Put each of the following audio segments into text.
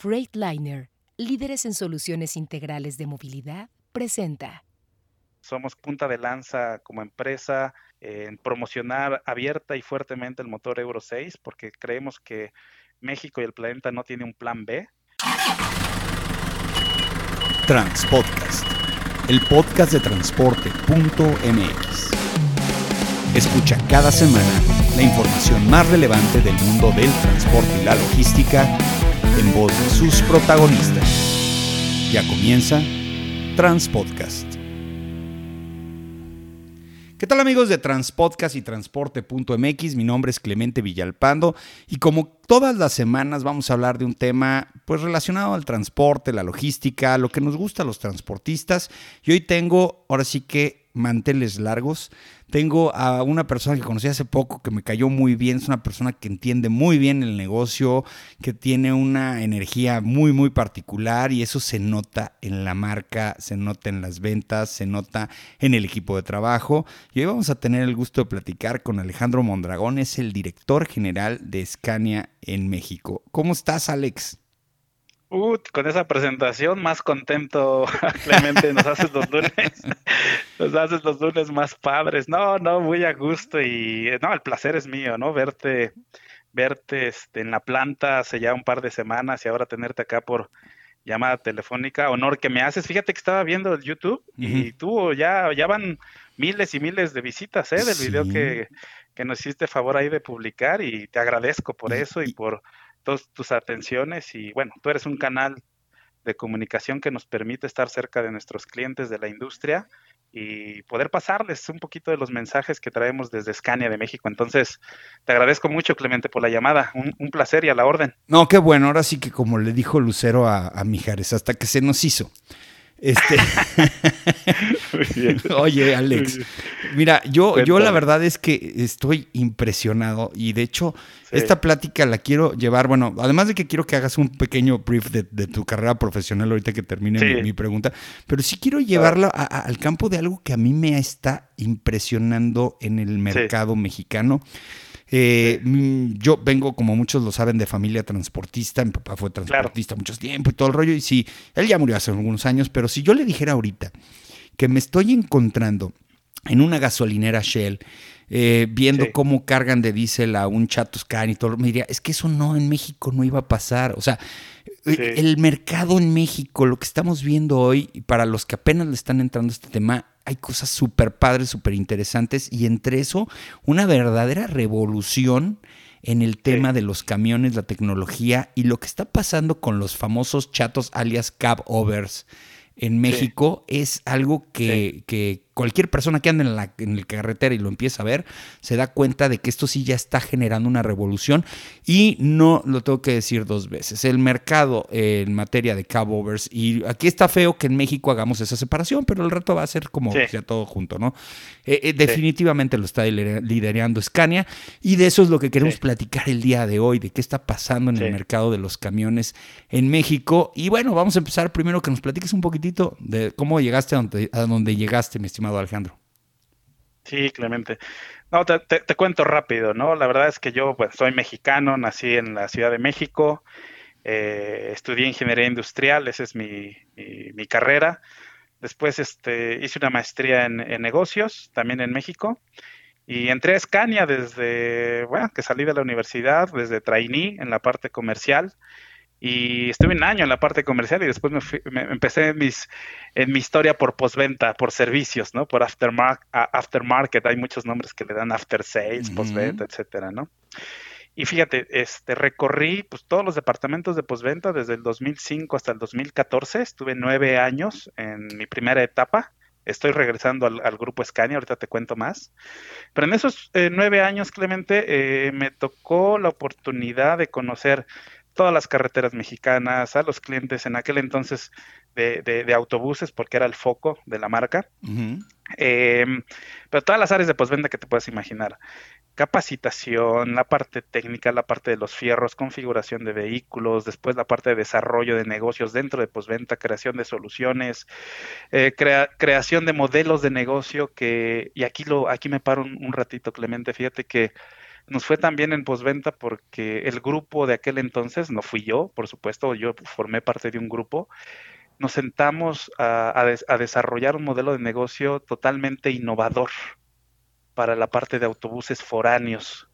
Freightliner, líderes en soluciones integrales de movilidad, presenta. Somos punta de lanza como empresa en promocionar abierta y fuertemente el motor Euro 6 porque creemos que México y el planeta no tiene un plan B. Transpodcast, el podcast de transporte.mx. Escucha cada semana la información más relevante del mundo del transporte y la logística en voz de sus protagonistas. Ya comienza Transpodcast. ¿Qué tal amigos de Transpodcast y Transporte.mx? Mi nombre es Clemente Villalpando y como todas las semanas vamos a hablar de un tema pues relacionado al transporte, la logística, lo que nos gusta a los transportistas y hoy tengo ahora sí que manteles largos. Tengo a una persona que conocí hace poco que me cayó muy bien, es una persona que entiende muy bien el negocio, que tiene una energía muy, muy particular y eso se nota en la marca, se nota en las ventas, se nota en el equipo de trabajo. Y hoy vamos a tener el gusto de platicar con Alejandro Mondragón, es el director general de Scania en México. ¿Cómo estás, Alex? Uh, con esa presentación más contento, Clemente, nos haces los lunes, nos haces los lunes más padres. No, no, muy a gusto y no, el placer es mío, ¿no? Verte, verte este, en la planta hace ya un par de semanas y ahora tenerte acá por llamada telefónica. Honor que me haces. Fíjate que estaba viendo el YouTube y tú ya, ya van miles y miles de visitas, ¿eh? Del video que, que nos hiciste favor ahí de publicar y te agradezco por eso y por tus atenciones y bueno, tú eres un canal de comunicación que nos permite estar cerca de nuestros clientes de la industria y poder pasarles un poquito de los mensajes que traemos desde Scania de México. Entonces, te agradezco mucho, Clemente, por la llamada. Un, placer y a la orden. No, qué bueno. Ahora sí que como le dijo Lucero a Mijares, hasta que se nos hizo. Este... Oye, Alex, mira, yo, yo la verdad es que estoy impresionado y de hecho esta plática la quiero llevar, bueno, además de que quiero que hagas un pequeño brief de, tu carrera profesional ahorita que termine mi, pregunta, pero sí quiero llevarla al campo de algo que a mí me está impresionando en el mercado mexicano. Eh, yo vengo, como muchos lo saben, de familia transportista. Mi papá fue transportista mucho tiempo y todo el rollo. Y sí, él ya murió hace algunos años, pero si yo le dijera ahorita que me estoy encontrando en una gasolinera Shell, eh, viendo cómo cargan de diésel a un Chatoscan y todo, me diría, es que eso no, en México no iba a pasar. O sea, eh, el mercado en México, lo que estamos viendo hoy, para los que apenas le están entrando a este tema, hay cosas súper padres, súper interesantes y entre eso una verdadera revolución en el tema de los camiones, la tecnología y lo que está pasando con los famosos chatos alias cab overs en México es algo que, que cualquier persona que ande en la, en carretera y lo empieza a ver, se da cuenta de que esto sí ya está generando una revolución y no lo tengo que decir dos veces. El mercado en materia de cab overs, y aquí está feo que en México hagamos esa separación, pero el reto va a ser como ya todo junto, ¿no? Eh, eh, definitivamente lo está liderando Scania y de eso es lo que queremos platicar el día de hoy, de qué está pasando en el mercado de los camiones en México. Y bueno, vamos a empezar primero que nos platiques un poquitito de cómo llegaste a donde, a donde llegaste, mi estimado Alejandro. Sí, Clemente. No, te, cuento rápido, ¿no? La verdad es que yo pues, soy mexicano, nací en la Ciudad de México, eh, estudié ingeniería industrial, esa es mi, carrera. Después este, hice una maestría en, en, negocios, también en México. Y entré a Scania desde, bueno, que salí de la universidad, desde trainee en la parte comercial y estuve un año en la parte comercial y después me, empecé en, mis, en mi historia por postventa, por servicios, ¿no? Por aftermarket, aftermarket, hay muchos nombres que le dan after sales, postventa, etcétera, ¿no? Y fíjate, este, recorrí pues, todos los departamentos de postventa desde el 2005 hasta el 2014, estuve nueve años en mi primera etapa, estoy regresando al, grupo Scania, ahorita te cuento más. Pero en esos eh, nueve años, Clemente, eh, me tocó la oportunidad de conocer todas las carreteras mexicanas, a los clientes en aquel entonces de, autobuses, porque era el foco de la marca. Em, pero todas las áreas de postventa que te puedes imaginar. Capacitación, la parte técnica, la parte de los fierros, configuración de vehículos, después la parte de desarrollo de negocios dentro de postventa, creación de soluciones, eh, creación de modelos de negocio que, y aquí lo, aquí me paro un ratito, Clemente, fíjate que nos fue también en posventa porque el grupo de aquel entonces, no fui yo, por supuesto, yo formé parte de un grupo, nos sentamos a, desarrollar un modelo de negocio totalmente innovador para la parte de autobuses foráneos,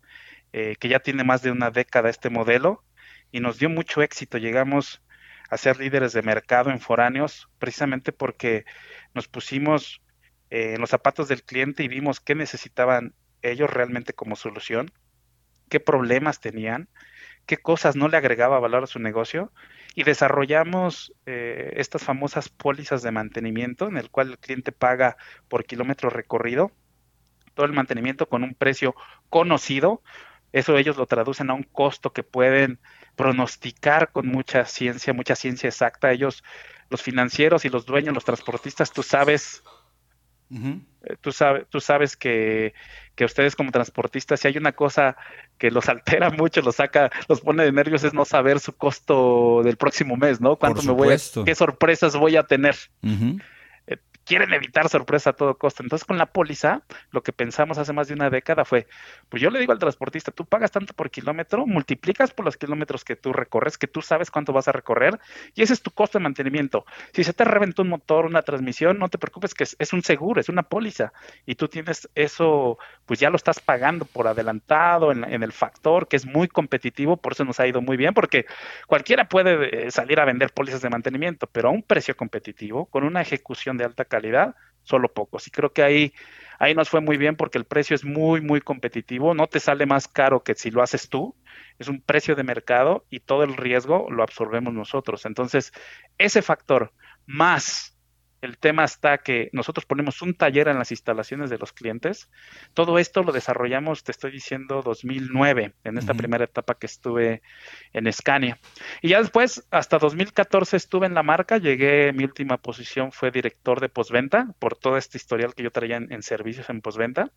eh, que ya tiene más de una década este modelo y nos dio mucho éxito. Llegamos a ser líderes de mercado en foráneos precisamente porque nos pusimos eh, en los zapatos del cliente y vimos qué necesitaban ellos realmente como solución, qué problemas tenían, qué cosas no le agregaba valor a su negocio y desarrollamos eh, estas famosas pólizas de mantenimiento en el cual el cliente paga por kilómetro recorrido todo el mantenimiento con un precio conocido. Eso ellos lo traducen a un costo que pueden pronosticar con mucha ciencia, mucha ciencia exacta. Ellos, los financieros y los dueños, los transportistas, tú sabes eh, tú, sabes, tú sabes que, ustedes como transportistas, si hay una cosa que los altera mucho, los saca, los pone de nervios, es no saber su costo del próximo mes, ¿no? ¿Cuánto me voy a, qué sorpresas voy a tener? Quieren evitar sorpresa a todo costo. Entonces, con la póliza, lo que pensamos hace más de una década fue, pues yo le digo al transportista, tú pagas tanto por kilómetro, multiplicas por los kilómetros que tú recorres, que tú sabes cuánto vas a recorrer, y ese es tu costo de mantenimiento. Si se te reventó un motor, una transmisión, no te preocupes, que es, un seguro, es una póliza, y tú tienes eso, pues ya lo estás pagando por adelantado en, el factor, que es muy competitivo, por eso nos ha ido muy bien, porque cualquiera puede eh, salir a vender pólizas de mantenimiento, pero a un precio competitivo, con una ejecución de alta calidad, calidad, solo pocos. Y creo que ahí, ahí nos fue muy bien porque el precio es muy, muy competitivo. No te sale más caro que si lo haces tú. Es un precio de mercado y todo el riesgo lo absorbemos nosotros. Entonces, ese factor más el tema está que nosotros ponemos un taller en las instalaciones de los clientes. Todo esto lo desarrollamos, te estoy diciendo, 2009, en esta primera etapa que estuve en Scania. Y ya después, hasta 2014 estuve en la marca, llegué, mi última posición fue director de postventa, por todo este historial que yo traía en, en servicios en postventa.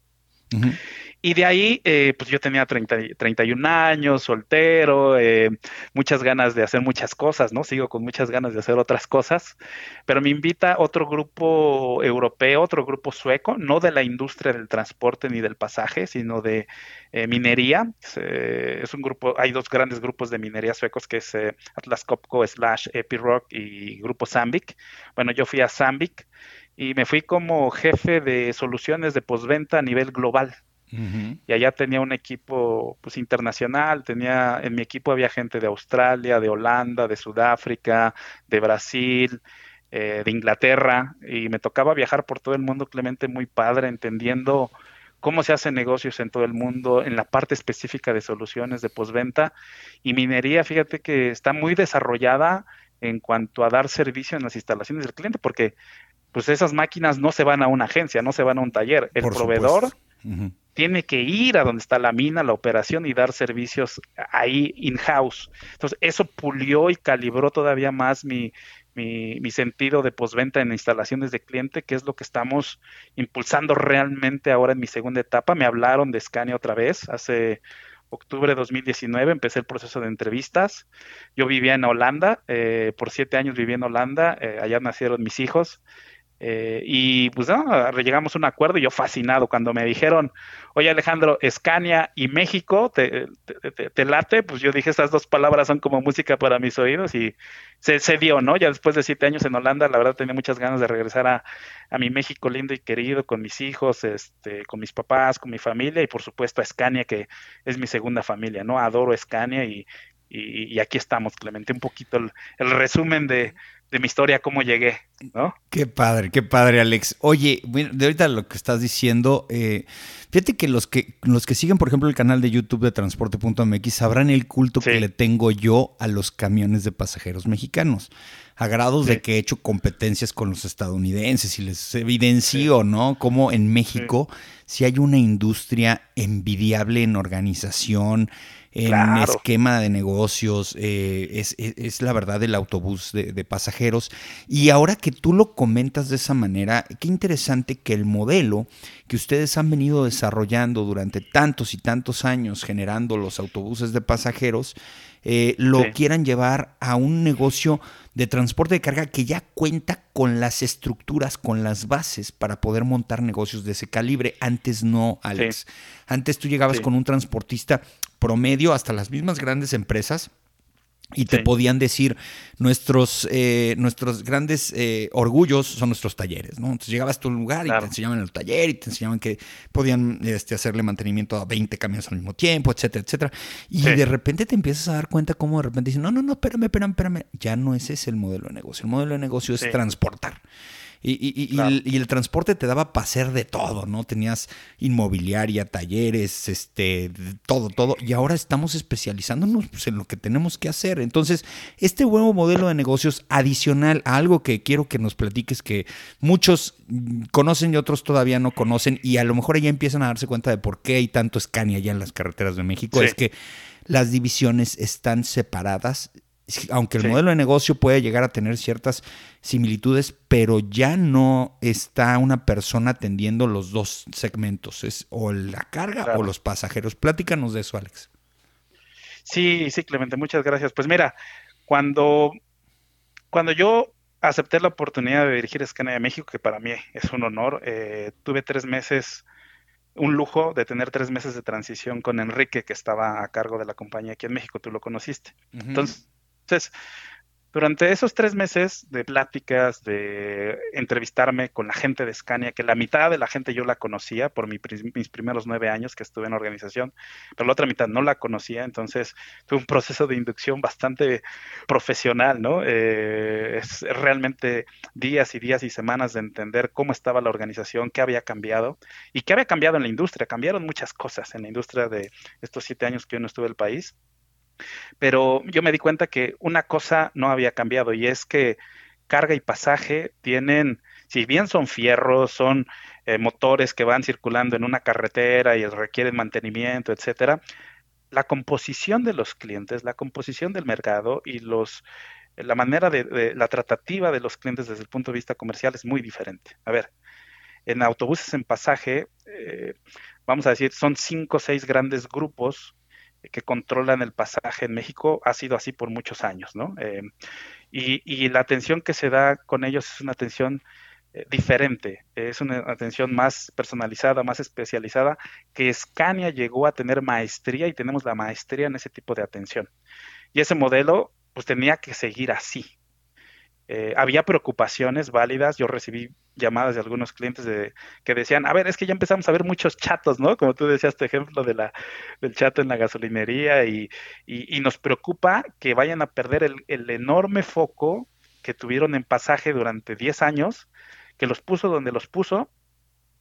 Y de ahí, eh, pues yo tenía 30, 31 años, soltero, eh, muchas ganas de hacer muchas cosas, ¿no? Sigo con muchas ganas de hacer otras cosas, pero me invita otro grupo europeo, otro grupo sueco, no de la industria del transporte ni del pasaje, sino de eh, minería. es un grupo, hay dos grandes grupos de minería suecos, que es Atlas Copco slash Epiroc y Grupo Sandvik. Bueno, yo fui a Sandvik y me fui como jefe de soluciones de postventa a nivel global. Y allá tenía un equipo pues internacional, tenía en mi equipo había gente de Australia, de Holanda, de Sudáfrica, de Brasil, eh, de Inglaterra y me tocaba viajar por todo el mundo, Clemente, muy padre, entendiendo cómo se hacen negocios en todo el mundo, en la parte específica de soluciones de postventa y minería, fíjate que está muy desarrollada en cuanto a dar servicio en las instalaciones del cliente, porque pues esas máquinas no se van a una agencia, no se van a un taller. El proveedor tiene que ir a donde está la mina, la operación y dar servicios ahí in-house. Entonces, eso pulió y calibró todavía más mi, mi, sentido de posventa en instalaciones de cliente, que es lo que estamos impulsando realmente ahora en mi segunda etapa. Me hablaron de Scania otra vez hace octubre de 2019 empecé el proceso de entrevistas. Yo vivía en Holanda, eh, por siete años viví en Holanda, eh, allá nacieron mis hijos eh, y pues no, llegamos a un acuerdo y yo fascinado cuando me dijeron, oye Alejandro, Escania y México, ¿te, te, late? Pues yo dije, estas dos palabras son como música para mis oídos y se, se, dio, ¿no? Ya después de siete años en Holanda, la verdad tenía muchas ganas de regresar a, a, mi México lindo y querido, con mis hijos, este, con mis papás, con mi familia y por supuesto a Escania, que es mi segunda familia, ¿no? Adoro Escania y, y, aquí estamos, Clemente, un poquito el resumen de de mi historia, cómo llegué, ¿no? Qué padre, qué padre, Alex. Oye, de ahorita lo que estás diciendo, eh, fíjate que los que los que siguen, por ejemplo, el canal de YouTube de Transporte.mx sabrán el culto que le tengo yo a los camiones de pasajeros mexicanos. A grados de que he hecho competencias con los estadounidenses y les evidencio, ¿no? Como en México si hay una industria envidiable en organización, en esquema de negocios, eh, es, la verdad el autobús de, de, pasajeros. Y ahora que tú lo comentas de esa manera, qué interesante que el modelo que ustedes han venido desarrollando durante tantos y tantos años generando los autobuses de pasajeros, eh, lo quieran llevar a un negocio de transporte de carga que ya cuenta con las estructuras, con las bases para poder montar negocios de ese calibre. Antes no, Alex. Antes tú llegabas con un transportista promedio hasta las mismas grandes empresas y te podían decir nuestros, eh, nuestros grandes eh, orgullos son nuestros talleres, ¿no? Entonces llegabas a tu lugar y te enseñaban el taller y te enseñaban que podían este, hacerle mantenimiento a 20 camiones al mismo tiempo, etcétera, etcétera. Y de repente te empiezas a dar cuenta cómo de repente dicen, no, no, no, espérame, espérame, espérame. Ya no ese es el modelo de negocio. El modelo de negocio es transportar. Y, el, transporte te daba para hacer de todo, ¿no? Tenías inmobiliaria, talleres, este, todo, todo. Y ahora estamos especializándonos pues, en lo que tenemos que hacer. Entonces, este nuevo modelo de negocios adicional a algo que quiero que nos platiques que muchos conocen y otros todavía no conocen y a lo mejor ya empiezan a darse cuenta de por qué hay tanto Scania allá en las carreteras de México, es que las divisiones están separadas aunque el modelo de negocio puede llegar a tener ciertas similitudes, pero ya no está una persona atendiendo los dos segmentos, es o la carga o los pasajeros. Pláticanos de eso, Alex. Sí, sí, Clemente, muchas gracias. Pues mira, cuando, cuando yo acepté la oportunidad de dirigir Scania de México, que para mí es un honor, eh, tuve tres meses, un lujo de tener tres meses de transición con Enrique, que estaba a cargo de la compañía aquí en México, tú lo conociste. Entonces, entonces, durante esos tres meses de pláticas, de entrevistarme con la gente de Scania, que la mitad de la gente yo la conocía por mis primeros nueve años que estuve en la organización, pero la otra mitad no la conocía, entonces fue un proceso de inducción bastante profesional, ¿no? Eh, es realmente días y días y semanas de entender cómo estaba la organización, qué había cambiado y qué había cambiado en la industria. Cambiaron muchas cosas en la industria de estos siete años que yo no estuve en el país pero yo me di cuenta que una cosa no había cambiado y es que carga y pasaje tienen, si bien son fierros, son eh, motores que van circulando en una carretera y requieren mantenimiento, etcétera, la composición de los clientes, la composición del mercado y los la manera de, la tratativa de los clientes desde el punto de vista comercial es muy diferente. A ver, en autobuses en pasaje, eh, vamos a decir, son cinco o seis grandes grupos que controlan el pasaje en México ha sido así por muchos años, ¿no? Eh, y, la atención que se da con ellos es una atención eh, diferente, es una atención más personalizada, más especializada, que Scania llegó a tener maestría y tenemos la maestría en ese tipo de atención. Y ese modelo, pues tenía que seguir así. Eh, había preocupaciones válidas, yo recibí llamadas de algunos clientes de, que decían, a ver, es que ya empezamos a ver muchos chatos, ¿no? Como tú decías, tu ejemplo de la, del chato en la gasolinería y, y, nos preocupa que vayan a perder el, el, enorme foco que tuvieron en pasaje durante 10 años, que los puso donde los puso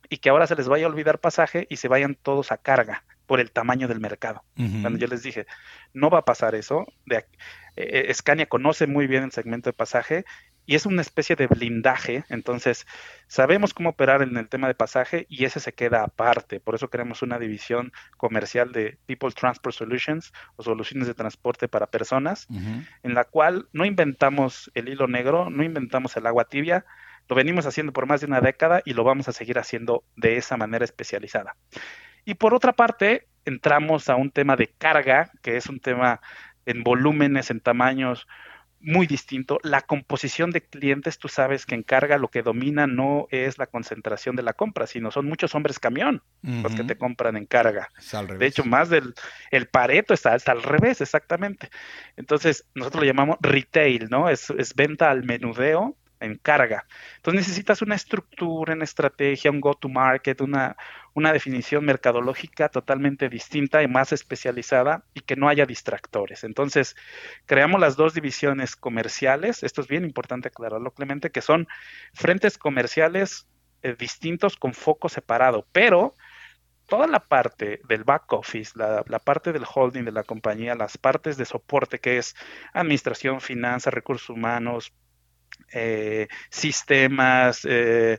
y que ahora se les vaya a olvidar pasaje y se vayan todos a carga por el tamaño del mercado. Cuando yo les dije, no va a pasar eso, de, eh, Scania conoce muy bien el segmento de pasaje y es una especie de blindaje, entonces sabemos cómo operar en el tema de pasaje y ese se queda aparte, por eso queremos una división comercial de People Transport Solutions o soluciones de transporte para personas, en la cual no inventamos el hilo negro, no inventamos el agua tibia, lo venimos haciendo por más de una década y lo vamos a seguir haciendo de esa manera especializada. Y por otra parte, entramos a un tema de carga, que es un tema en volúmenes, en tamaños muy distinto. La composición de clientes, tú sabes que en carga lo que domina no es la concentración de la compra, sino son muchos hombres camión los que te compran en carga. De hecho, más del el pareto está, está, al revés, exactamente. Entonces, nosotros lo llamamos retail, ¿no? Es, es venta al menudeo en carga. Entonces necesitas una estructura, una estrategia, un go-to-market, una, una definición mercadológica totalmente distinta y más especializada y que no haya distractores. Entonces, creamos las dos divisiones comerciales, esto es bien importante aclararlo, Clemente, que son frentes comerciales eh, distintos con foco separado, pero toda la parte del back office, la, la, parte del holding de la compañía, las partes de soporte que es administración, finanzas, recursos humanos, eh, sistemas, eh,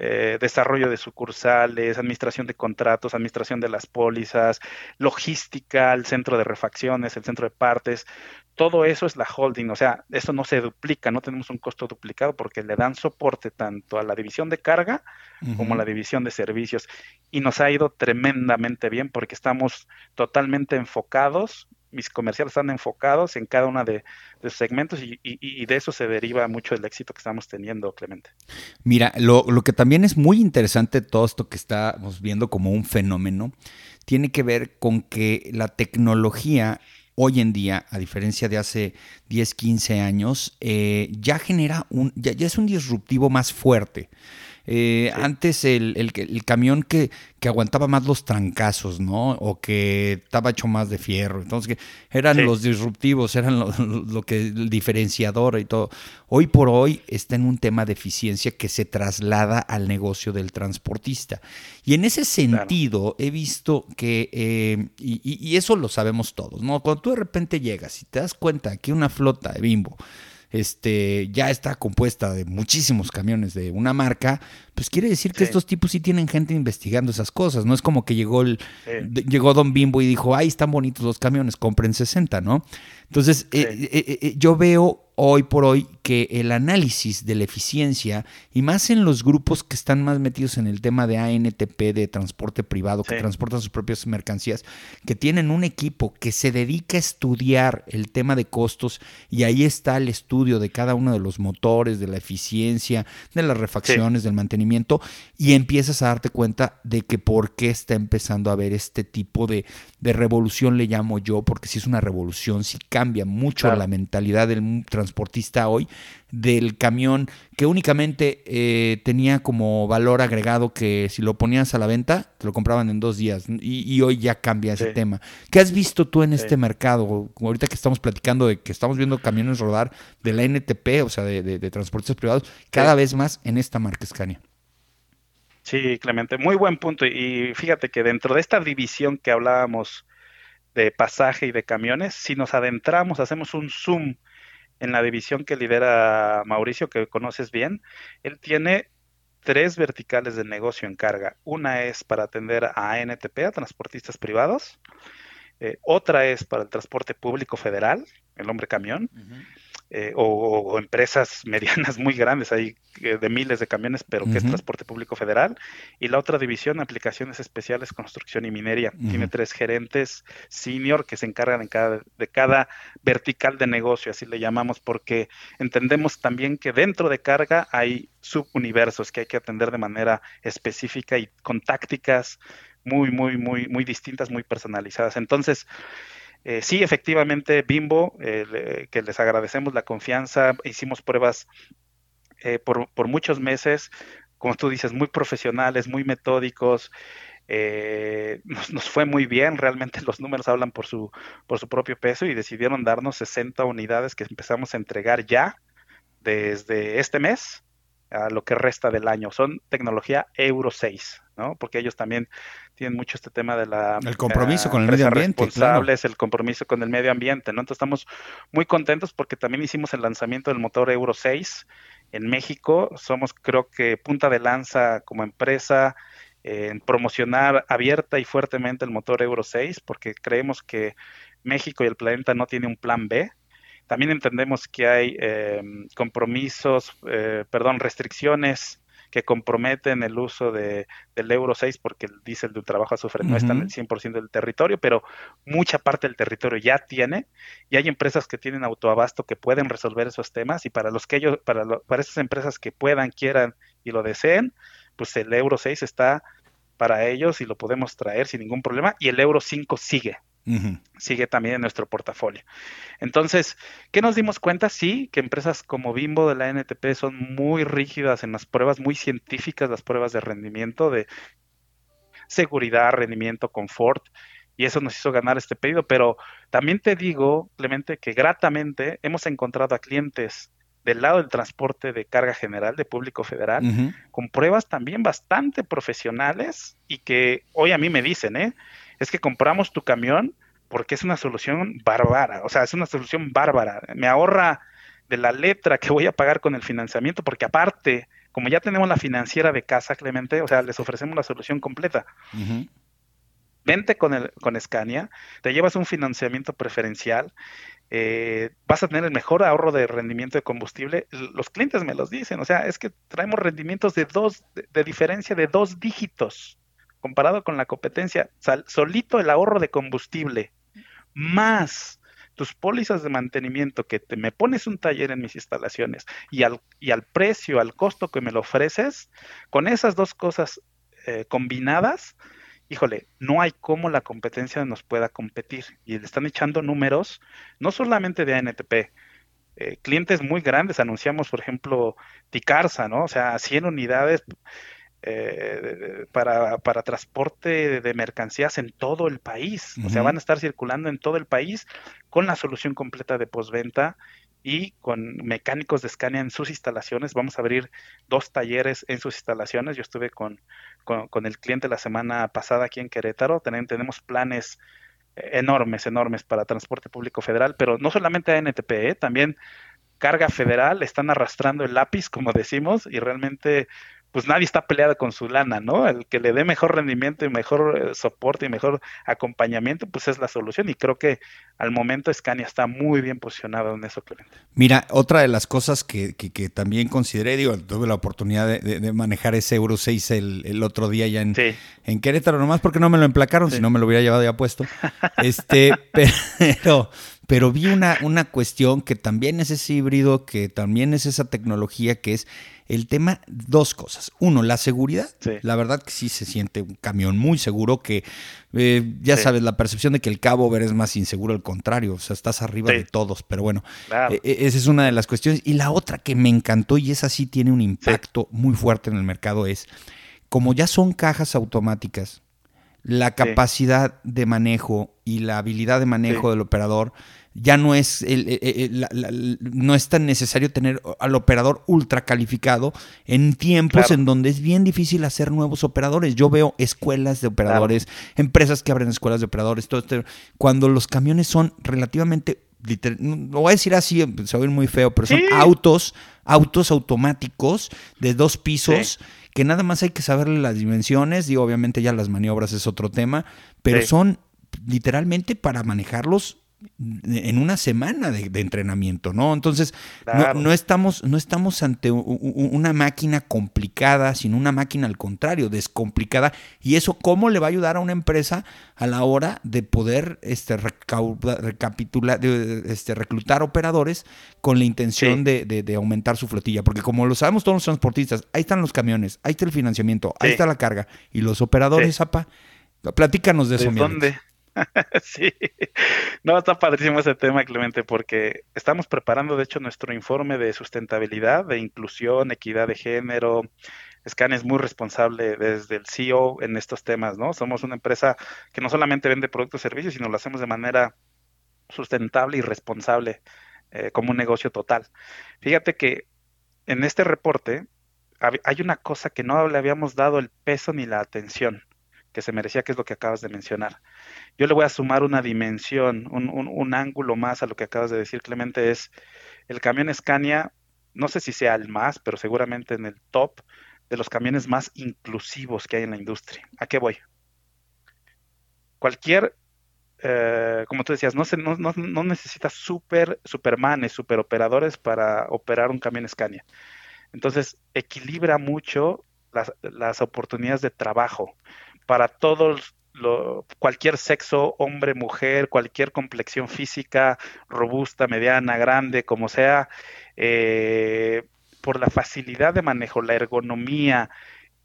eh, desarrollo de sucursales, administración de contratos, administración de las pólizas, logística, el centro de refacciones, el centro de partes, todo eso es la holding, o sea, eso no se duplica, no tenemos un costo duplicado porque le dan soporte tanto a la división de carga como a la división de servicios. Y nos ha ido tremendamente bien porque estamos totalmente enfocados mis comerciales están enfocados en cada uno de, los segmentos y, de eso se deriva mucho el éxito que estamos teniendo, Clemente. Mira, lo, que también es muy interesante todo esto que estamos viendo como un fenómeno, tiene que ver con que la tecnología hoy en día, a diferencia de hace 10, 15 años, eh, ya genera un, ya es un disruptivo más fuerte. Eh, antes el, el, camión que, que, aguantaba más los trancazos, ¿no? O que estaba hecho más de fierro. Entonces, eran los disruptivos, eran lo, que el diferenciador y todo. Hoy por hoy está en un tema de eficiencia que se traslada al negocio del transportista. Y en ese sentido, he visto que, eh, y, y eso lo sabemos todos, ¿no? Cuando tú de repente llegas y te das cuenta que una flota de bimbo, este, ya está compuesta de muchísimos camiones de una marca, pues quiere decir que estos tipos sí tienen gente investigando esas cosas. No es como que llegó, el, llegó Don Bimbo y dijo, ay, están bonitos los camiones, compren 60, ¿no? Entonces, eh, eh, eh, yo veo hoy por hoy que el análisis de la eficiencia, y más en los grupos que están más metidos en el tema de ANTP, de transporte privado, que transportan sus propias mercancías, que tienen un equipo que se dedica a estudiar el tema de costos, y ahí está el estudio de cada uno de los motores, de la eficiencia, de las refacciones, del mantenimiento, y empiezas a darte cuenta de que por qué está empezando a haber este tipo de, de revolución, le llamo yo, porque si es una revolución, si cambia mucho la mentalidad del transporte transportista hoy del camión que únicamente eh, tenía como valor agregado que si lo ponías a la venta, te lo compraban en dos días y, hoy ya cambia ese tema. ¿Qué has visto tú en este mercado? Ahorita que estamos platicando de que estamos viendo camiones rodar de la NTP, o sea, de, de, transportes privados, cada vez más en esta marca Scania. Sí, Clemente, muy buen punto. Y fíjate que dentro de esta división que hablábamos de pasaje y de camiones, si nos adentramos, hacemos un zoom en la división que lidera Mauricio, que conoces bien, él tiene tres verticales de negocio en carga. Una es para atender a ANTP, a transportistas privados. Eh, otra es para el transporte público federal, el hombre camión. Eh, o, empresas medianas muy grandes, hay eh, de miles de camiones, pero que es transporte público federal. Y la otra división, aplicaciones especiales, construcción y minería. Tiene tres gerentes senior que se encargan de cada, de cada vertical de negocio, así le llamamos, porque entendemos también que dentro de carga hay subuniversos que hay que atender de manera específica y con tácticas muy, muy, muy, muy distintas, muy personalizadas. Entonces, eh, sí, efectivamente, Bimbo, eh, que les agradecemos la confianza, hicimos pruebas eh, por, muchos meses, como tú dices, muy profesionales, muy metódicos. Nos, nos, fue muy bien, realmente los números hablan por su, por su propio peso y decidieron darnos 60 unidades que empezamos a entregar ya desde este mes a lo que resta del año. Son tecnología Euro 6, ¿no? Porque ellos también tienen mucho este tema de la... El compromiso con el medio ambiente. Responsables, el compromiso con el medio ambiente, ¿no? Entonces estamos muy contentos porque también hicimos el lanzamiento del motor Euro 6 en México. Somos, creo que, punta de lanza como empresa en promocionar abierta y fuertemente el motor Euro 6 porque creemos que México y el planeta no tiene un plan B también entendemos que hay eh, compromisos, eh, perdón, restricciones que comprometen el uso de, del Euro 6 porque el diésel de trabajo azufre no está en el 100% del territorio, pero mucha parte del territorio ya tiene y hay empresas que tienen autoabasto que pueden resolver esos temas y para los que ellos para para esas empresas que puedan, quieran y lo deseen, pues el Euro 6 está para ellos y lo podemos traer sin ningún problema y el Euro 5 sigue sigue también en nuestro portafolio. Entonces, ¿qué nos dimos cuenta? Sí, que empresas como Bimbo de la NTP son muy rígidas en las pruebas, muy científicas las pruebas de rendimiento, de seguridad, rendimiento, confort, y eso nos hizo ganar este pedido. Pero también te digo, Clemente, que gratamente hemos encontrado a clientes del lado del transporte de carga general de público federal, con pruebas también bastante profesionales y que hoy a mí me dicen, ¿eh? Es que compramos tu camión porque es una solución bárbara, o sea, es una solución bárbara, me ahorra de la letra que voy a pagar con el financiamiento, porque aparte, como ya tenemos la financiera de casa, Clemente, o sea, les ofrecemos la solución completa. Vente con, el, con Scania, te llevas un financiamiento preferencial, eh, vas a tener el mejor ahorro de rendimiento de combustible. Los clientes me los dicen, o sea, es que traemos rendimientos de dos, de, diferencia de dos dígitos comparado con la competencia. solito el ahorro de combustible más tus pólizas de mantenimiento que te, me pones un taller en mis instalaciones y al, y al precio, al costo que me lo ofreces, con esas dos cosas eh, combinadas, híjole, no hay cómo la competencia nos pueda competir. Y le están echando números, no solamente de ANTP, eh, clientes muy grandes, anunciamos, por ejemplo, Ticarza, ¿no? O sea, 100 unidades eh, para, para, transporte de mercancías en todo el país. O sea, van a estar circulando en todo el país con la solución completa de postventa y con mecánicos de Scania en sus instalaciones. Vamos a abrir dos talleres en sus instalaciones. Yo estuve con, con, el cliente la semana pasada aquí en Querétaro. tenemos planes enormes, enormes para transporte público federal, pero no solamente a NTP, ¿eh? también carga federal, están arrastrando el lápiz, como decimos, y realmente pues nadie está peleado con su lana, ¿no? El que le dé mejor rendimiento y mejor eh, soporte y mejor acompañamiento, pues es la solución. Y creo que al momento Scania está muy bien posicionado en eso, Clemente. Mira, otra de las cosas que, que, también consideré, digo, tuve la oportunidad de, manejar ese Euro 6 el, el otro día ya en, en Querétaro, nomás porque no me lo emplacaron, si no me lo hubiera llevado ya puesto. Este, pero pero vi una, una cuestión que también es ese híbrido, que también es esa tecnología, que es el tema, dos cosas. Uno, la seguridad. La verdad que sí se siente un camión muy seguro, que eh, ya sabes, la percepción de que el Cabo Ver es más inseguro, al contrario, o sea, estás arriba de todos, pero bueno, e, e, esa es una de las cuestiones. Y la otra que me encantó, y esa sí tiene un impacto muy fuerte en el mercado, es, como ya son cajas automáticas, la capacidad de manejo y la habilidad de manejo del operador ya no es, el, no es tan necesario tener al operador ultra calificado en tiempos en donde es bien difícil hacer nuevos operadores. Yo veo escuelas de operadores, empresas que abren escuelas de operadores, todo esto, cuando los camiones son relativamente no voy a decir así, se va a muy feo, pero son autos, autos automáticos de dos pisos que nada más hay que saberle las dimensiones. Y obviamente ya las maniobras es otro tema, pero son literalmente para manejarlos en una semana de, entrenamiento, ¿no? Entonces, no, estamos, no estamos ante una máquina complicada, sino una máquina al contrario, descomplicada. Y eso, ¿cómo le va a ayudar a una empresa a la hora de poder este, recapitular, este, reclutar operadores con la intención de, aumentar su flotilla? Porque como lo sabemos todos los transportistas, ahí están los camiones, ahí está el financiamiento, ahí está la carga. Y los operadores, APA, platícanos de eso. ¿De dónde? sí, no, está padrísimo ese tema, Clemente, porque estamos preparando, de hecho, nuestro informe de sustentabilidad, de inclusión, equidad de género. Scan es muy responsable desde el CEO en estos temas, ¿no? Somos una empresa que no solamente vende productos y servicios, sino lo hacemos de manera sustentable y responsable eh, como un negocio total. Fíjate que en este reporte hay una cosa que no le habíamos dado el peso ni la atención que se merecía, que es lo que acabas de mencionar. Yo le voy a sumar una dimensión, un, ángulo más a lo que acabas de decir, Clemente, es el camión Scania, no sé si sea el más, pero seguramente en el top de los camiones más inclusivos que hay en la industria. ¿A qué voy? Cualquier, eh, como tú decías, no, se, no, no, no necesitas super, supermanes, superoperadores para operar un camión Scania. Entonces, equilibra mucho las, las oportunidades de trabajo para todos cualquier sexo, hombre, mujer, cualquier complexión física, robusta, mediana, grande, como sea, eh, por la facilidad de manejo, la ergonomía,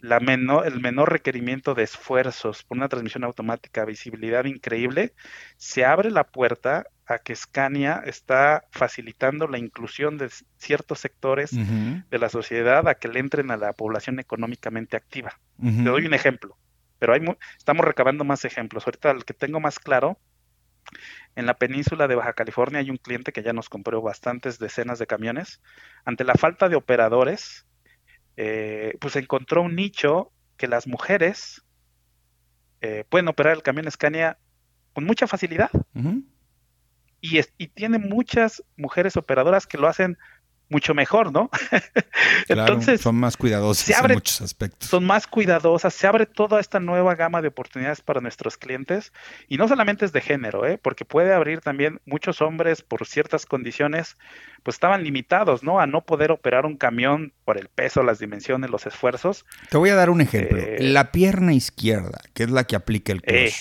la menor, el menor requerimiento de esfuerzos por una transmisión automática, visibilidad increíble, se abre la puerta a que Scania está facilitando la inclusión de ciertos sectores de la sociedad a que le entren a la población económicamente activa. Te doy un ejemplo pero hay estamos recabando más ejemplos. Ahorita el que tengo más claro, en la península de Baja California hay un cliente que ya nos compró bastantes decenas de camiones. Ante la falta de operadores, eh, pues encontró un nicho que las mujeres eh, pueden operar el camión Scania con mucha facilidad. y, y tiene muchas mujeres operadoras que lo hacen mucho mejor, ¿no? Entonces, son más cuidadosas en muchos aspectos. Son más cuidadosas, se abre toda esta nueva gama de oportunidades para nuestros clientes y no solamente es de género, ¿eh? porque puede abrir también muchos hombres por ciertas condiciones, pues estaban limitados, ¿no? A no poder operar un camión por el peso, las dimensiones, los esfuerzos. Te voy a dar un ejemplo. Eh, la pierna izquierda, que es la que aplica el clutch, eh,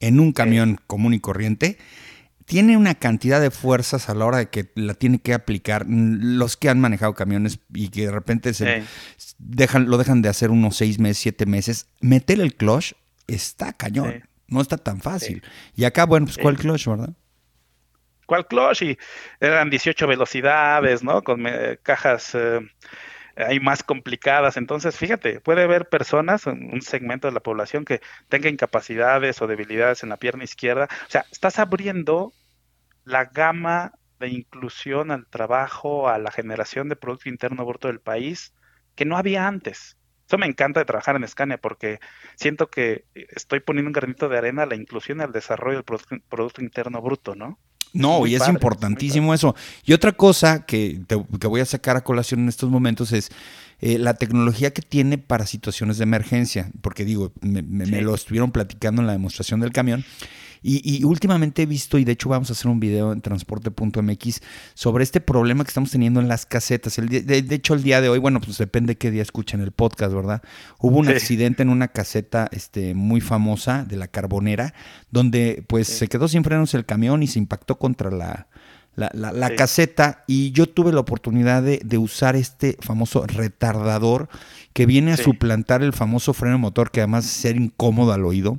en un camión común y corriente, tiene una cantidad de fuerzas a la hora de que la tiene que aplicar. Los que han manejado camiones y que de repente se dejan, lo dejan de hacer unos seis meses, siete meses, meter el clutch está cañón. No está tan fácil. Y acá, bueno, pues ¿cuál clutch, verdad? ¿Cuál clutch? Y eran 18 velocidades, ¿no? Con cajas eh, ahí más complicadas. Entonces, fíjate, puede haber personas, un segmento de la población que tenga incapacidades o debilidades en la pierna izquierda. O sea, estás abriendo la gama de inclusión al trabajo, a la generación de Producto Interno Bruto del país, que no había antes. Eso me encanta de trabajar en Scania porque siento que estoy poniendo un granito de arena a la inclusión y al desarrollo del Producto, Interno Bruto, ¿no? No, y es importantísimo eso. Y otra cosa que, que, voy a sacar a colación en estos momentos es eh, la tecnología que tiene para situaciones de emergencia, porque digo, me, me lo estuvieron platicando en la demostración del camión. Y, últimamente he visto, y de hecho vamos a hacer un video en transporte.mx sobre este problema que estamos teniendo en las casetas. El, de, hecho, el día de hoy, bueno, pues depende qué día escuchen el podcast, ¿verdad? Hubo un accidente en una caseta este, muy famosa de la Carbonera, donde pues se quedó sin frenos el camión y se impactó contra la, la, caseta y yo tuve la oportunidad de, de, usar este famoso retardador que viene a suplantar el famoso freno motor que además es ser incómodo al oído.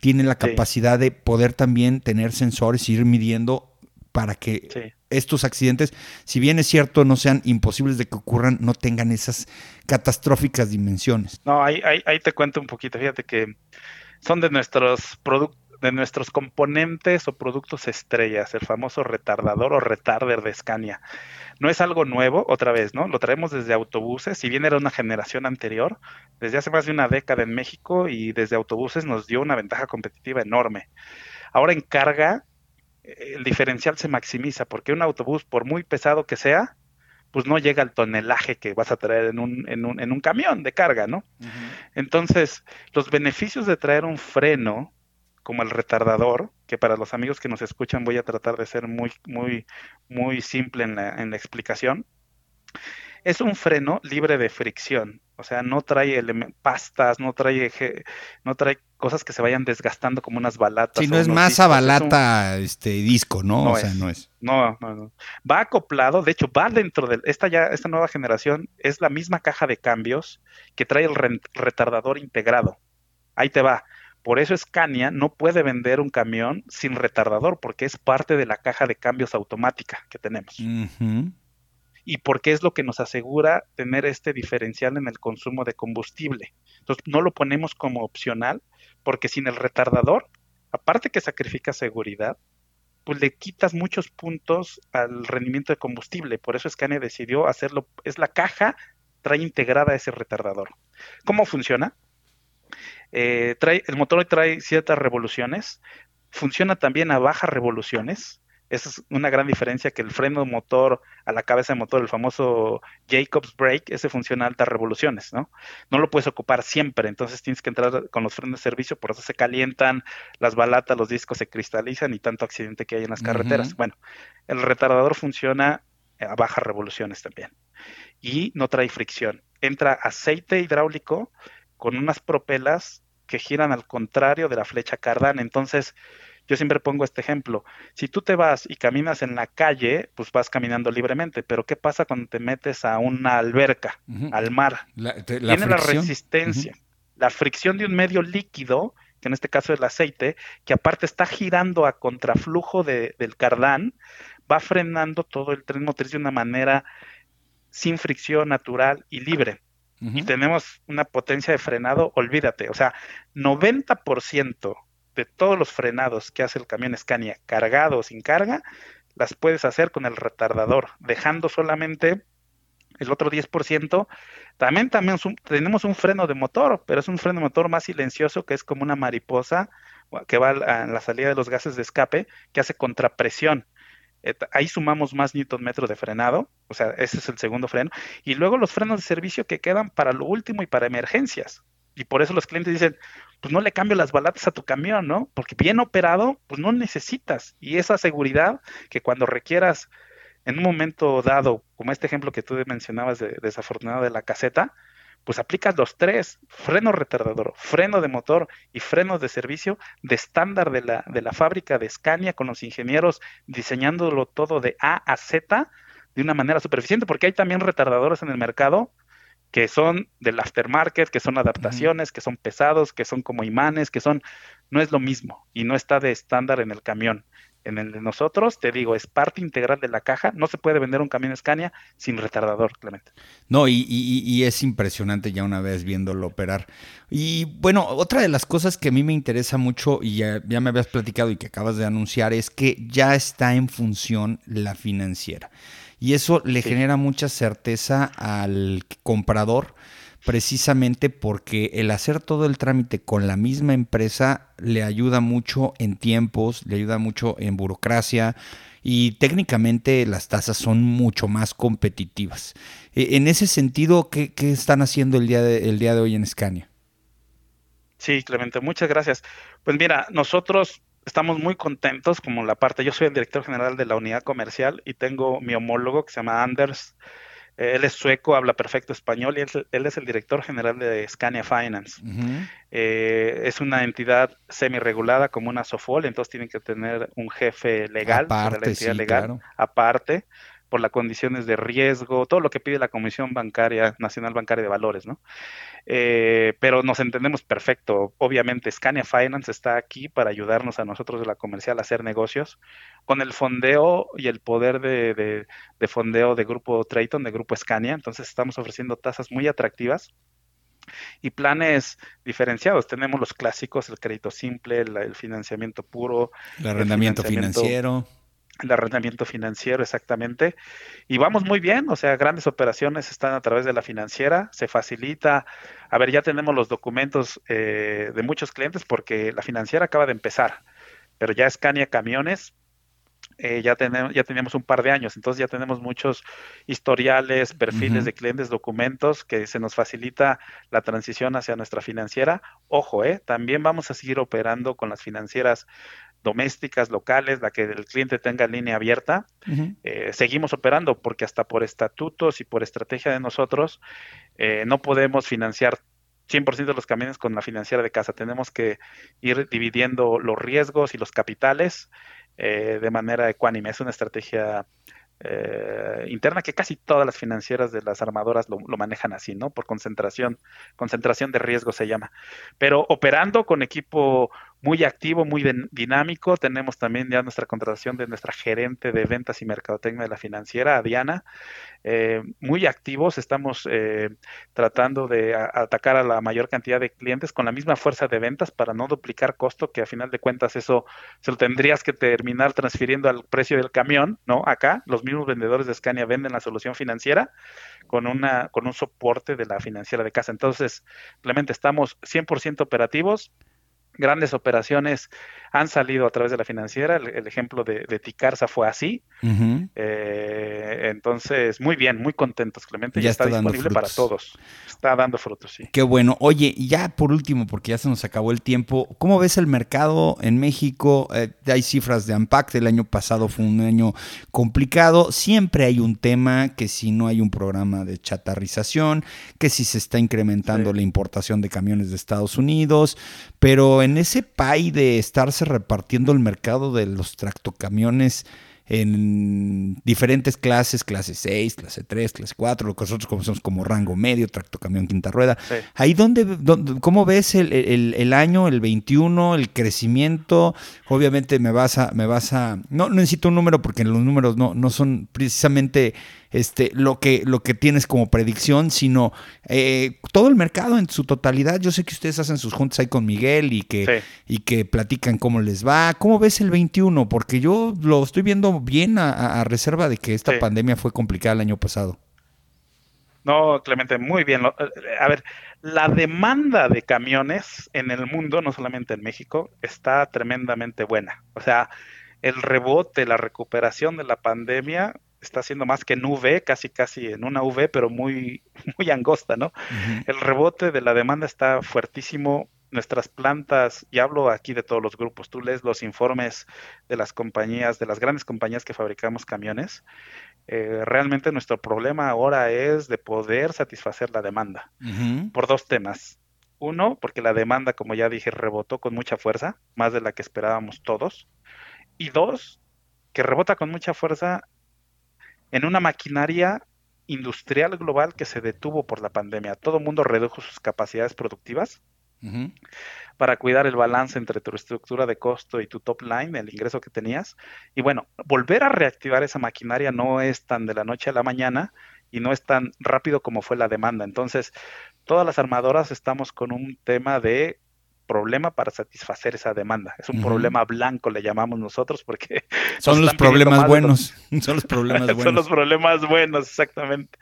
Tiene la capacidad de poder también tener sensores y ir midiendo para que estos accidentes, si bien es cierto, no sean imposibles de que ocurran, no tengan esas catastróficas dimensiones. No, ahí, ahí te cuento un poquito, fíjate que son de nuestros productos de nuestros componentes o productos estrellas, el famoso retardador o retarder de Scania. No es algo nuevo, otra vez, ¿no? Lo traemos desde autobuses, si bien era una generación anterior, desde hace más de una década en México y desde autobuses nos dio una ventaja competitiva enorme. Ahora en carga, el diferencial se maximiza porque un autobús, por muy pesado que sea, pues no llega al tonelaje que vas a traer en un, en un, en un camión de carga, ¿no? Entonces, los beneficios de traer un freno como el retardador, que para los amigos que nos escuchan voy a tratar de ser muy, muy, muy simple en la, en la explicación. Es un freno libre de fricción, o sea, no trae pastas, no trae, no trae cosas que se vayan desgastando como unas balatas. Sí, no es masa, balata, este disco, ¿no? o sea, no es. No, no, no. Va acoplado, de hecho, va dentro de esta ya, esta nueva generación, es la misma caja de cambios que trae el retardador integrado. Ahí te va. Por eso Scania no puede vender un camión sin retardador, porque es parte de la caja de cambios automática que tenemos. Y porque es lo que nos asegura tener este diferencial en el consumo de combustible. Entonces, no lo ponemos como opcional, porque sin el retardador, aparte que sacrifica seguridad, pues le quitas muchos puntos al rendimiento de combustible. Por eso Scania decidió hacerlo, es la caja, trae integrada ese retardador. ¿Cómo funciona? Eh, trae, el motor trae ciertas revoluciones, funciona también a bajas revoluciones. Esa es una gran diferencia que el freno motor a la cabeza de motor, el famoso Jacobs Brake, ese funciona a altas revoluciones, ¿no? No lo puedes ocupar siempre, entonces tienes que entrar con los frenos de servicio, por eso se calientan las balatas, los discos se cristalizan y tanto accidente que hay en las carreteras. Bueno, el retardador funciona a bajas revoluciones también y no trae fricción. Entra aceite hidráulico con unas propelas que giran al contrario de la flecha cardán. Entonces, yo siempre pongo este ejemplo. Si tú te vas y caminas en la calle, pues vas caminando libremente, pero ¿qué pasa cuando te metes a una alberca, al mar? Tiene la resistencia, la fricción de un medio líquido, que en este caso es el aceite, que aparte está girando a contraflujo de, del cardán, va frenando todo el tren motriz de una manera sin fricción natural y libre y tenemos una potencia de frenado, olvídate, o sea, 90% de todos los frenados que hace el camión Scania, cargado o sin carga, las puedes hacer con el retardador, dejando solamente El otro 10%, también, también tenemos un freno de motor, pero es un freno de motor más silencioso que es como una mariposa que va a la salida de los gases de escape que hace contrapresión. Ahí sumamos más newton metro de frenado, o sea, ese es el segundo freno. Y luego los frenos de servicio que quedan para lo último y para emergencias. Y por eso los clientes dicen, pues no le cambio las balatas a tu camión, ¿no? Porque bien operado, pues no necesitas. Y esa seguridad que cuando requieras en un momento dado, como este ejemplo que tú mencionabas de, desafortunado de la caseta, pues aplicas los tres, freno retardador, freno de motor y freno de servicio de estándar de la, de la fábrica de Scania con los ingenieros diseñándolo todo de A a Z de una manera súper eficiente, porque hay también retardadores en el mercado que son del aftermarket, que son adaptaciones, que son pesados, que son como imanes, que son, no es lo mismo y no está de estándar en el camión. En el de nosotros, te digo, es parte integral de la caja. No se puede vender un camión Scania sin retardador, Clemente. No, y, es impresionante ya una vez viéndolo operar. Y bueno, otra de las cosas que a mí me interesa mucho y ya, ya me habías platicado y que acabas de anunciar es que ya está en función la financiera. Y eso le genera mucha certeza al comprador precisamente porque el hacer todo el trámite con la misma empresa le ayuda mucho en tiempos, le ayuda mucho en burocracia y técnicamente las tasas son mucho más competitivas. E, en ese sentido, ¿qué, están haciendo el día, de, el hoy en Scania? Sí, Clemente, muchas gracias. Pues mira, nosotros estamos muy contentos como la parte, yo soy el director general de la unidad comercial y tengo mi homólogo que se llama Anders él es sueco, habla perfecto español y él, es el director general de Scania Finance. Eh, es una entidad semi-regulada como una SOFOL, entonces tienen que tener un jefe legal, aparte, la entidad legal, aparte, por las condiciones de riesgo, todo lo que pide la Comisión Bancaria, Nacional Bancaria de Valores, ¿no? Eh, pero nos entendemos perfecto. Obviamente, Scania Finance está aquí para ayudarnos a nosotros de la comercial a hacer negocios con el fondeo y el poder de, fondeo de Grupo Trayton, de Grupo Scania. Entonces, estamos ofreciendo tasas muy atractivas y planes diferenciados. Tenemos los clásicos, el crédito simple, el, financiamiento puro, el arrendamiento financiero el arrendamiento financiero exactamente. Y vamos muy bien, o sea, grandes operaciones están a través de la financiera, se facilita. A ver, ya tenemos los documentos eh, de muchos clientes porque la financiera acaba de empezar, pero ya Scania Camiones. Eh, ya, tenemos, ya teníamos un par de años, entonces ya tenemos muchos historiales, perfiles de clientes, documentos que se nos facilita la transición hacia nuestra financiera. Ojo, eh, también vamos a seguir operando con las financieras domésticas, locales, la que el cliente tenga línea abierta, eh, seguimos operando porque hasta por estatutos y por estrategia de nosotros eh, no podemos financiar 100% de los camiones con la financiera de casa. Tenemos que ir dividiendo los riesgos y los capitales eh, de manera ecuánime. Es una estrategia interna que casi todas las financieras de las armadoras lo, lo, manejan así, ¿no? Por concentración, concentración de riesgo se llama. Pero operando con equipo muy activo, muy dinámico. Tenemos también ya nuestra contratación de nuestra gerente de ventas y mercadotecnia de la financiera, Diana. Eh, muy activos, estamos eh, tratando de atacar a la mayor cantidad de clientes con la misma fuerza de ventas para no duplicar costo, que a final de cuentas eso se lo tendrías que terminar transfiriendo al precio del camión, ¿no? Acá los mismos vendedores de Scania venden la solución financiera con, una, con un soporte de la financiera de casa. Entonces, realmente estamos 100% operativos grandes operaciones han salido a través de la financiera. El, ejemplo de, de, Ticarza fue así. Eh, entonces, muy bien, muy contentos, Clemente. Ya, está, disponible para todos. Está dando frutos, sí. Qué bueno. Oye, ya por último, porque ya se nos acabó el tiempo, ¿cómo ves el mercado en México? Eh, hay cifras de Ampact. El año pasado fue un año complicado. Siempre hay un tema que si no hay un programa de chatarrización, que si se está incrementando la importación de camiones de Estados Unidos, pero en ese pay de estarse repartiendo el mercado de los tractocamiones en diferentes clases, clase 6, clase 3, clase 4, lo que nosotros conocemos como rango medio, tractocamión quinta rueda. Ahí donde, ¿cómo ves el, el, año, el 21, el crecimiento? Obviamente me vas a, me vas a, no, no necesito un número porque los números no, no son precisamente este, lo, que, lo que tienes como predicción, sino eh, todo el mercado en su totalidad. Yo sé que ustedes hacen sus juntas ahí con Miguel y que, y que platican cómo les va. ¿Cómo ves el 21? Porque yo lo estoy viendo bien a, reserva de que esta pandemia fue complicada el año pasado. No, Clemente, muy bien. A ver, la demanda de camiones en el mundo, no solamente en México, está tremendamente buena. O sea, el rebote, la recuperación de la pandemia está siendo más que en V, casi casi en una V, pero muy, muy angosta, ¿no? El rebote de la demanda está fuertísimo. Nuestras plantas, y hablo aquí de todos los grupos, tú lees los informes de las compañías, de las grandes compañías que fabricamos camiones, eh, realmente nuestro problema ahora es de poder satisfacer la demanda por dos temas. Uno, porque la demanda, como ya dije, rebotó con mucha fuerza, más de la que esperábamos todos. Y dos, que rebota con mucha fuerza en una maquinaria industrial global que se detuvo por la pandemia. Todo el mundo redujo sus capacidades productivas para cuidar el balance entre tu estructura de costo y tu top line, el ingreso que tenías. Y bueno, volver a reactivar esa maquinaria no es tan de la noche a la mañana y no es tan rápido como fue la demanda. Entonces, todas las armadoras estamos con un tema de problema para satisfacer esa demanda. Es un problema blanco, le llamamos nosotros, porque... Son los problemas buenos. Son los problemas buenos. Son los problemas buenos, exactamente.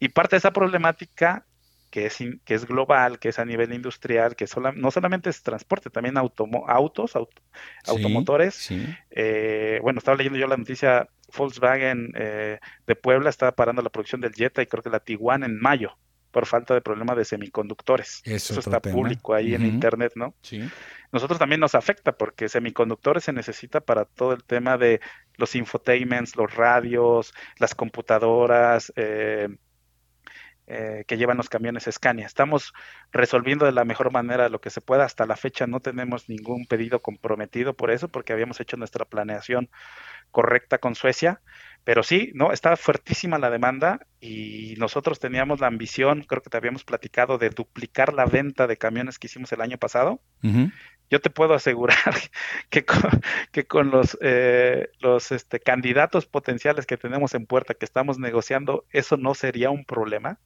Y parte de esa problemática que es, que es global, que es a nivel industrial, que no solamente es transporte, también autos, automotores. Eh, bueno, estaba leyendo yo la noticia, Volkswagen eh, de Puebla estaba parando la producción del Jetta y creo que la Tiguan en mayo por falta de problemas de semiconductores. Eso, está público ahí en internet, ¿no? Sí. Nosotros también nos afecta porque semiconductores se necesita para todo el tema de los infotainments, los radios, las computadoras, eh, eh, que llevan los camiones Scania. Estamos resolviendo de la mejor manera lo que se pueda. Hasta la fecha no tenemos ningún pedido comprometido por eso, porque habíamos hecho nuestra planeación correcta con Suecia. Pero sí, ¿no? Estaba fuertísima la demanda y nosotros teníamos la ambición, creo que te habíamos platicado, de duplicar la venta de camiones que hicimos el año pasado. Yo te puedo asegurar que con, que con los, eh, los este, candidatos potenciales que tenemos en puerta, que estamos negociando, eso no sería un problema.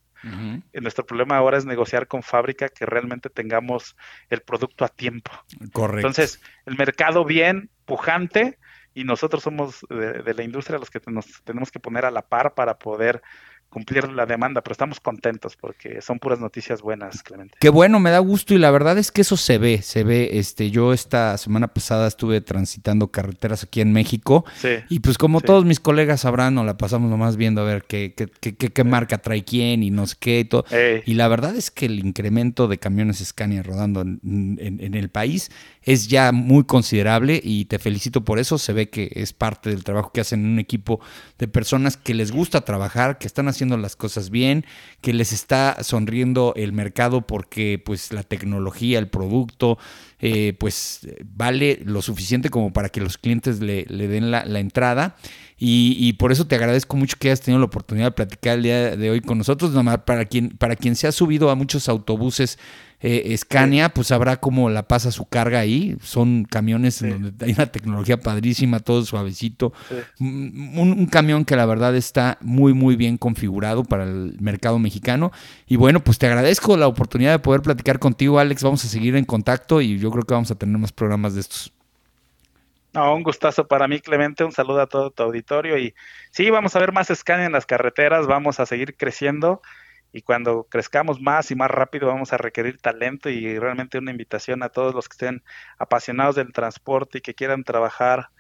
Nuestro problema ahora es negociar con fábrica que realmente tengamos el producto a tiempo. Correcto. Entonces, el mercado bien, pujante, y nosotros somos de, de, la industria los que nos tenemos que poner a la par para poder cumplir la demanda, pero estamos contentos porque son puras noticias buenas, Clemente. Qué bueno, me da gusto y la verdad es que eso se ve, se ve, este, yo esta semana pasada estuve transitando carreteras aquí en México y pues como todos mis colegas sabrán, nos la pasamos nomás viendo a ver qué, qué, qué, qué, marca trae quién y no sé qué y todo. Y la verdad es que el incremento de camiones Scania rodando en, en el país es ya muy considerable y te felicito por eso, se ve que es parte del trabajo que hacen un equipo de personas que les gusta trabajar, que están haciendo haciendo las cosas bien, que les está sonriendo el mercado porque pues la tecnología, el producto, eh, pues vale lo suficiente como para que los clientes le, den la, entrada. Y, por eso te agradezco mucho que hayas tenido la oportunidad de platicar el día de hoy con nosotros. Nomás para quien, para quien se ha subido a muchos autobuses eh, Scania, pues sabrá cómo la pasa su carga ahí. Son camiones donde hay una tecnología padrísima, todo suavecito. Un, camión que la verdad está muy, muy bien configurado para el mercado mexicano. Y bueno, pues te agradezco la oportunidad de poder platicar contigo, Alex. Vamos a seguir en contacto y yo creo que vamos a tener más programas de estos. No, un gustazo para mí, Clemente. Un saludo a todo tu auditorio. Y sí, vamos a ver más Scania en las carreteras. Vamos a seguir creciendo y cuando crezcamos más y más rápido vamos a requerir talento y realmente una invitación a todos los que estén apasionados del transporte y que quieran trabajar,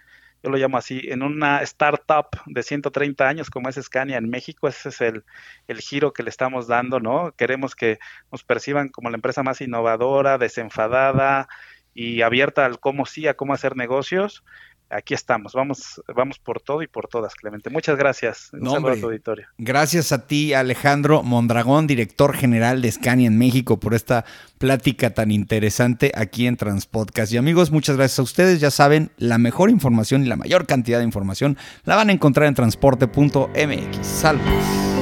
yo lo llamo así, en una startup de 130 años como es Scania en México, ese es el, el giro que le estamos dando, ¿no? Queremos que nos perciban como la empresa más innovadora, desenfadada y abierta al cómo sí, a cómo hacer negocios aquí estamos, vamos, vamos por todo y por todas, Clemente. Muchas gracias. Un saludo a tu auditorio. Gracias a ti, Alejandro Mondragón, director general de Scania en México, por esta plática tan interesante aquí en Transpodcast. Y amigos, muchas gracias a ustedes. Ya saben, la mejor información y la mayor cantidad de información la van a encontrar en transporte.mx. Saludos.